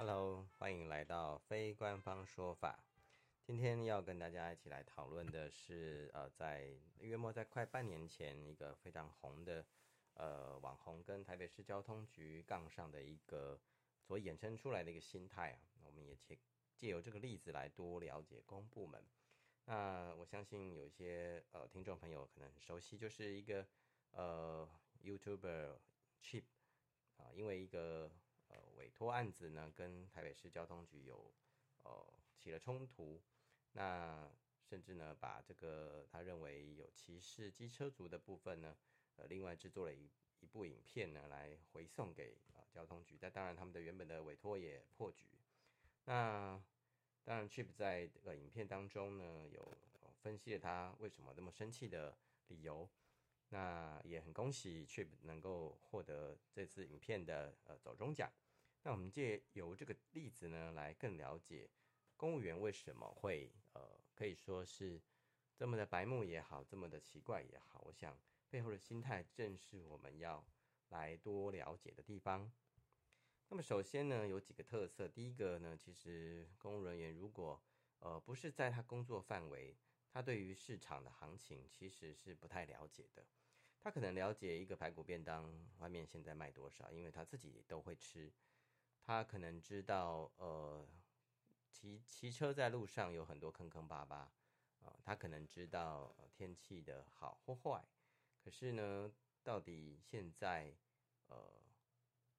Hello，欢迎来到非官方说法。今天要跟大家一起来讨论的是，呃，在约莫在快半年前，一个非常红的呃网红跟台北市交通局杠上的一个所衍生出来的一个心态啊，我们也借借由这个例子来多了解公部门。那我相信有一些呃听众朋友可能很熟悉，就是一个呃 YouTuber Chip 啊，因为一个呃委托案子呢，跟台北市交通局有呃起了冲突。那甚至呢，把这个他认为有歧视机车族的部分呢，呃，另外制作了一一部影片呢，来回送给啊、呃、交通局。但当然，他们的原本的委托也破局。那当然，Chip 在这个影片当中呢，有分析了他为什么那么生气的理由。那也很恭喜 Trip 能够获得这次影片的呃走中奖。那我们借由这个例子呢，来更了解。公务员为什么会呃可以说是这么的白目也好，这么的奇怪也好，我想背后的心态正是我们要来多了解的地方。那么首先呢，有几个特色。第一个呢，其实公务人员如果呃不是在他工作范围，他对于市场的行情其实是不太了解的。他可能了解一个排骨便当外面现在卖多少，因为他自己都会吃。他可能知道呃。骑骑车在路上有很多坑坑巴巴，啊、他可能知道天气的好或坏，可是呢，到底现在呃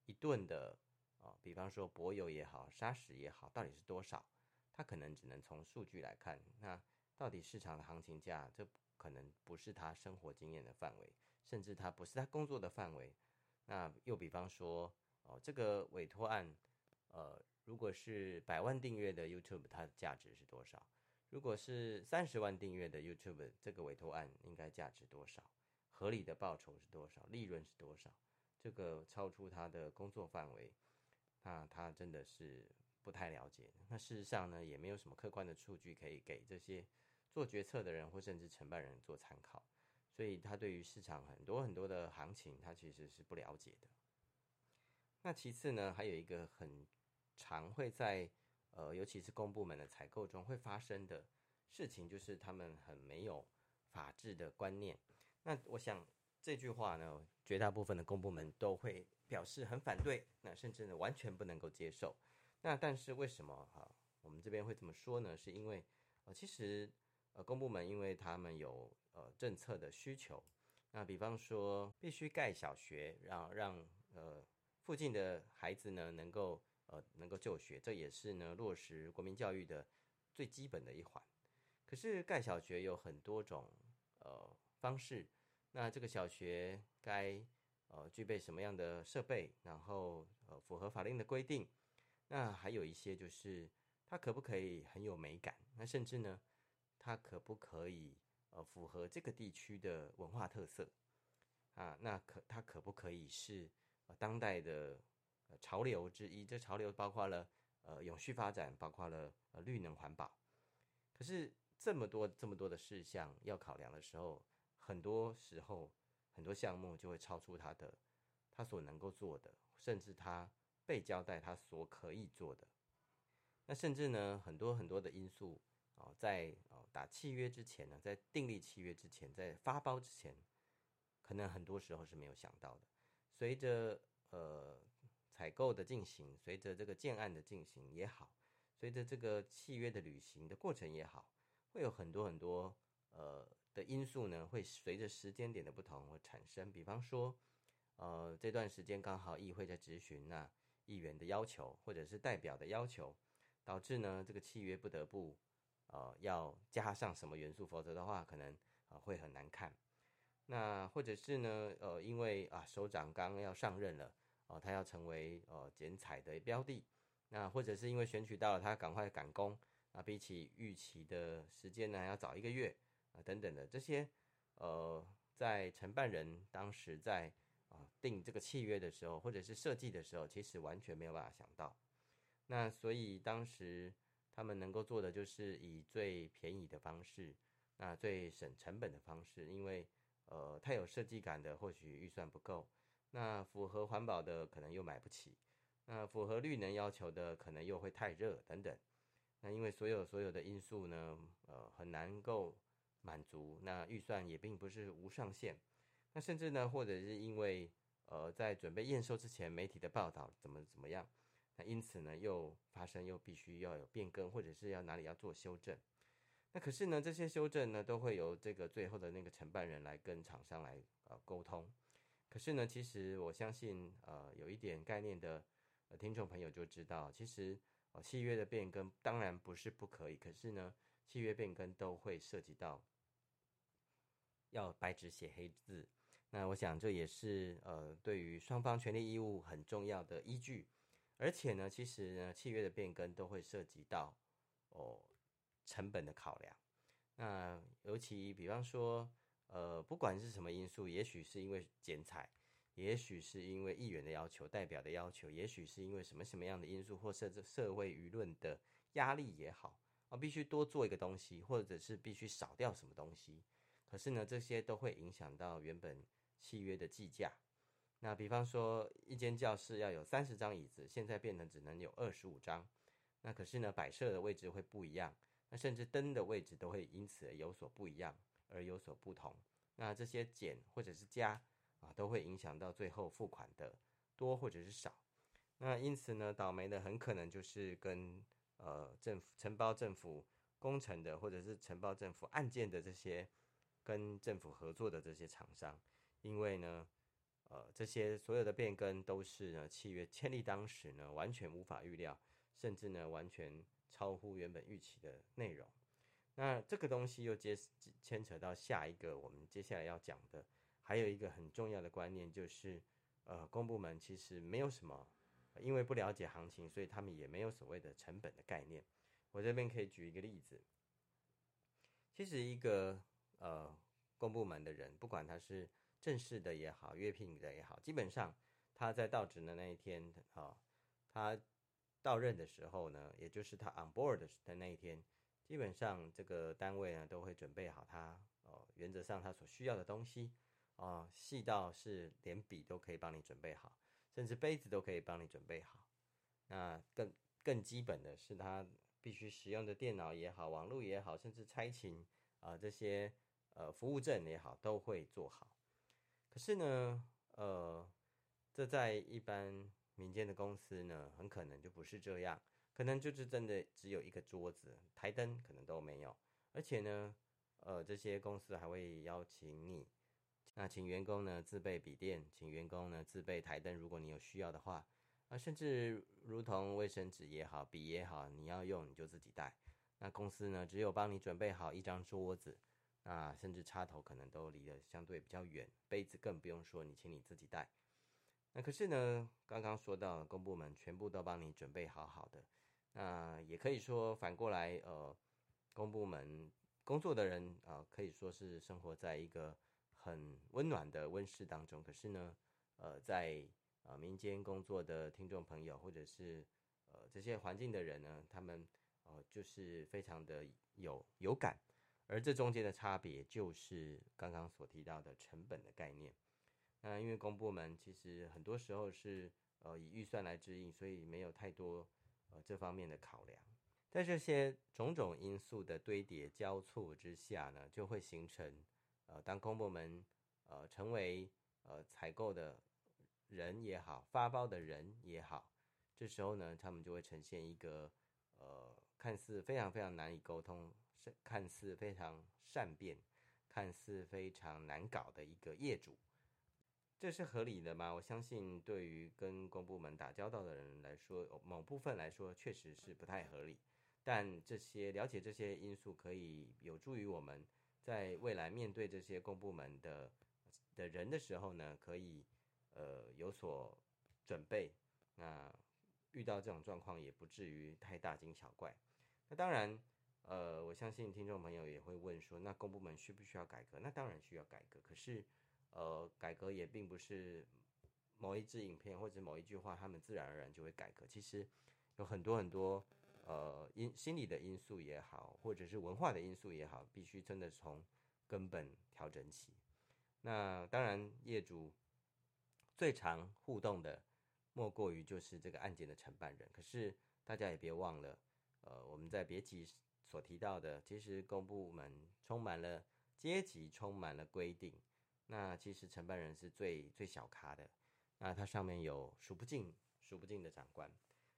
一顿的啊、比方说柏油也好，砂石也好，到底是多少？他可能只能从数据来看。那到底市场的行情价，这可能不是他生活经验的范围，甚至他不是他工作的范围。那又比方说，哦、这个委托案，呃。如果是百万订阅的 YouTube，它的价值是多少？如果是三十万订阅的 YouTube，这个委托案应该价值多少？合理的报酬是多少？利润是多少？这个超出他的工作范围，那他真的是不太了解。那事实上呢，也没有什么客观的数据可以给这些做决策的人或甚至承办人做参考，所以他对于市场很多很多的行情，他其实是不了解的。那其次呢，还有一个很。常会在呃，尤其是公部门的采购中会发生的事情，就是他们很没有法治的观念。那我想这句话呢，绝大部分的公部门都会表示很反对，那甚至呢完全不能够接受。那但是为什么哈、啊，我们这边会这么说呢？是因为呃，其实公部门因为他们有呃政策的需求，那比方说必须盖小学，让让呃附近的孩子呢能够。呃，能够就学，这也是呢落实国民教育的最基本的一环。可是盖小学有很多种呃方式，那这个小学该呃具备什么样的设备，然后呃符合法令的规定，那还有一些就是它可不可以很有美感，那甚至呢它可不可以呃符合这个地区的文化特色啊？那可它可不可以是呃当代的？潮流之一，这潮流包括了呃永续发展，包括了呃绿能环保。可是这么多这么多的事项要考量的时候，很多时候很多项目就会超出他的他所能够做的，甚至他被交代他所可以做的。那甚至呢，很多很多的因素哦、在哦、打契约之前呢，在订立契约之前，在发包之前，可能很多时候是没有想到的。随着呃。采购的进行，随着这个建案的进行也好，随着这个契约的履行的过程也好，会有很多很多呃的因素呢，会随着时间点的不同而产生。比方说，呃，这段时间刚好议会在质询，那议员的要求或者是代表的要求，导致呢这个契约不得不呃要加上什么元素，否则的话可能、呃、会很难看。那或者是呢呃因为啊首长刚要上任了。哦，他要成为呃剪彩的标的，那或者是因为选取到了，他赶快赶工啊，比起预期的时间呢，要早一个月啊，等等的这些，呃，在承办人当时在啊定这个契约的时候，或者是设计的时候，其实完全没有办法想到。那所以当时他们能够做的就是以最便宜的方式，那最省成本的方式，因为呃太有设计感的或许预算不够。那符合环保的可能又买不起，那符合绿能要求的可能又会太热等等。那因为所有所有的因素呢，呃，很难够满足。那预算也并不是无上限。那甚至呢，或者是因为呃，在准备验收之前，媒体的报道怎么怎么样，那因此呢，又发生又必须要有变更，或者是要哪里要做修正。那可是呢，这些修正呢，都会由这个最后的那个承办人来跟厂商来呃沟通。可是呢，其实我相信呃，有一点概念的听众朋友就知道，其实。哦，契约的变更当然不是不可以，可是呢，契约变更都会涉及到要白纸写黑字。那我想这也是呃对于双方权利义务很重要的依据。而且呢，其实呢，契约的变更都会涉及到哦成本的考量。那尤其比方说，呃，不管是什么因素，也许是因为剪彩。也许是因为议员的要求、代表的要求，也许是因为什么什么样的因素，或者是社会舆论的压力也好，啊，必须多做一个东西，或者是必须少掉什么东西。可是呢，这些都会影响到原本契约的计价。那比方说，一间教室要有三十张椅子，现在变成只能有二十五张。那可是呢，摆设的位置会不一样，那甚至灯的位置都会因此而有所不一样，而有所不同。那这些减或者是加。啊，都会影响到最后付款的多或者是少。那因此呢，倒霉的很可能就是跟呃政府承包政府工程的，或者是承包政府案件的这些跟政府合作的这些厂商，因为呢，呃，这些所有的变更都是呢契约签立当时呢完全无法预料，甚至呢完全超乎原本预期的内容。那这个东西又接牵扯到下一个我们接下来要讲的。还有一个很重要的观念就是，呃，公部门其实没有什么，因为不了解行情，所以他们也没有所谓的成本的概念。我这边可以举一个例子，其实一个呃公部门的人，不管他是正式的也好，约聘的也好，基本上他在到职的那一天啊、他到任的时候呢，也就是他 on board 的那一天，基本上这个单位呢都会准备好他哦原则上他所需要的东西。哦，细到是连笔都可以帮你准备好，甚至杯子都可以帮你准备好。那更更基本的是，他必须使用的电脑也好，网络也好，甚至差勤啊这些呃服务证也好，都会做好。可是呢，呃，这在一般民间的公司呢，很可能就不是这样，可能就是真的只有一个桌子，台灯可能都没有，而且呢，呃，这些公司还会邀请你。那请员工呢自备笔电，请员工呢自备台灯，如果你有需要的话，啊，甚至如同卫生纸也好，笔也好，你要用你就自己带。那公司呢只有帮你准备好一张桌子，那甚至插头可能都离得相对比较远，杯子更不用说，你请你自己带。那可是呢，刚刚说到公部门全部都帮你准备好好的，那也可以说反过来，呃，公部门工作的人啊，呃，可以说是生活在一个。很温暖的温室当中，可是呢，呃，在呃民间工作的听众朋友，或者是呃这些环境的人呢，他们呃就是非常的有有感，而这中间的差别就是刚刚所提到的成本的概念。那因为公部门其实很多时候是呃以预算来支应，所以没有太多呃这方面的考量。在这些种种因素的堆叠交错之下呢，就会形成。呃，当公部门呃成为呃采购的人也好，发包的人也好，这时候呢，他们就会呈现一个呃看似非常非常难以沟通，看似非常善变，看似非常难搞的一个业主，这是合理的吗？我相信对于跟公部门打交道的人来说，某部分来说确实是不太合理。但这些了解这些因素，可以有助于我们。在未来面对这些公部门的的人的时候呢，可以呃有所准备。那遇到这种状况也不至于太大惊小怪。那当然，呃，我相信听众朋友也会问说，那公部门需不需要改革？那当然需要改革。可是，呃，改革也并不是某一支影片或者某一句话，他们自然而然就会改革。其实有很多很多。呃，因心理的因素也好，或者是文化的因素也好，必须真的从根本调整起。那当然，业主最常互动的，莫过于就是这个案件的承办人。可是大家也别忘了，呃，我们在别急所提到的，其实公部门充满了阶级，充满了规定。那其实承办人是最最小咖的，那他上面有数不尽数不尽的长官，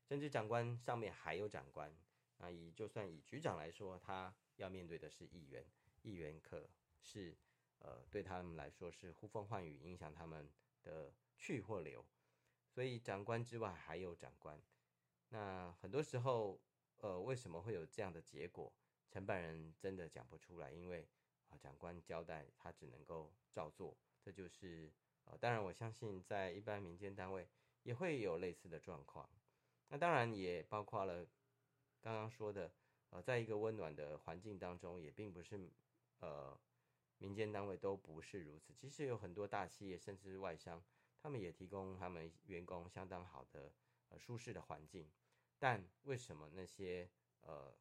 甚至长官上面还有长官。那以就算以局长来说，他要面对的是议员，议员可是呃对他们来说是呼风唤雨，影响他们的去或留。所以长官之外还有长官。那很多时候，呃，为什么会有这样的结果？承办人真的讲不出来，因为啊。长官交代，他只能够照做，这就是呃，当然我相信在一般民间单位也会有类似的状况。那当然也包括了刚刚说的，呃，在一个温暖的环境当中，也并不是呃民间单位都不是如此。其实有很多大企业甚至是外商，他们也提供他们员工相当好的呃舒适的环境。但为什么那些呃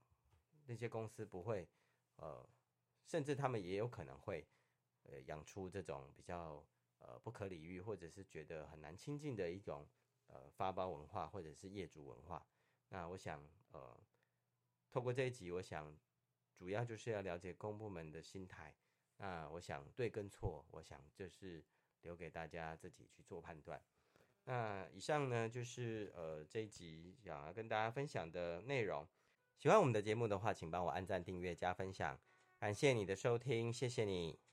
那些公司不会呃？甚至他们也有可能会，呃，养出这种比较呃不可理喻，或者是觉得很难亲近的一种呃发包文化，或者是业主文化。那我想，呃，透过这一集，我想主要就是要了解公部门的心态。那我想对跟错，我想就是留给大家自己去做判断。那以上呢，就是呃这一集想要跟大家分享的内容。喜欢我们的节目的话，请帮我按赞、订阅、加分享。感谢你的收听，谢谢你。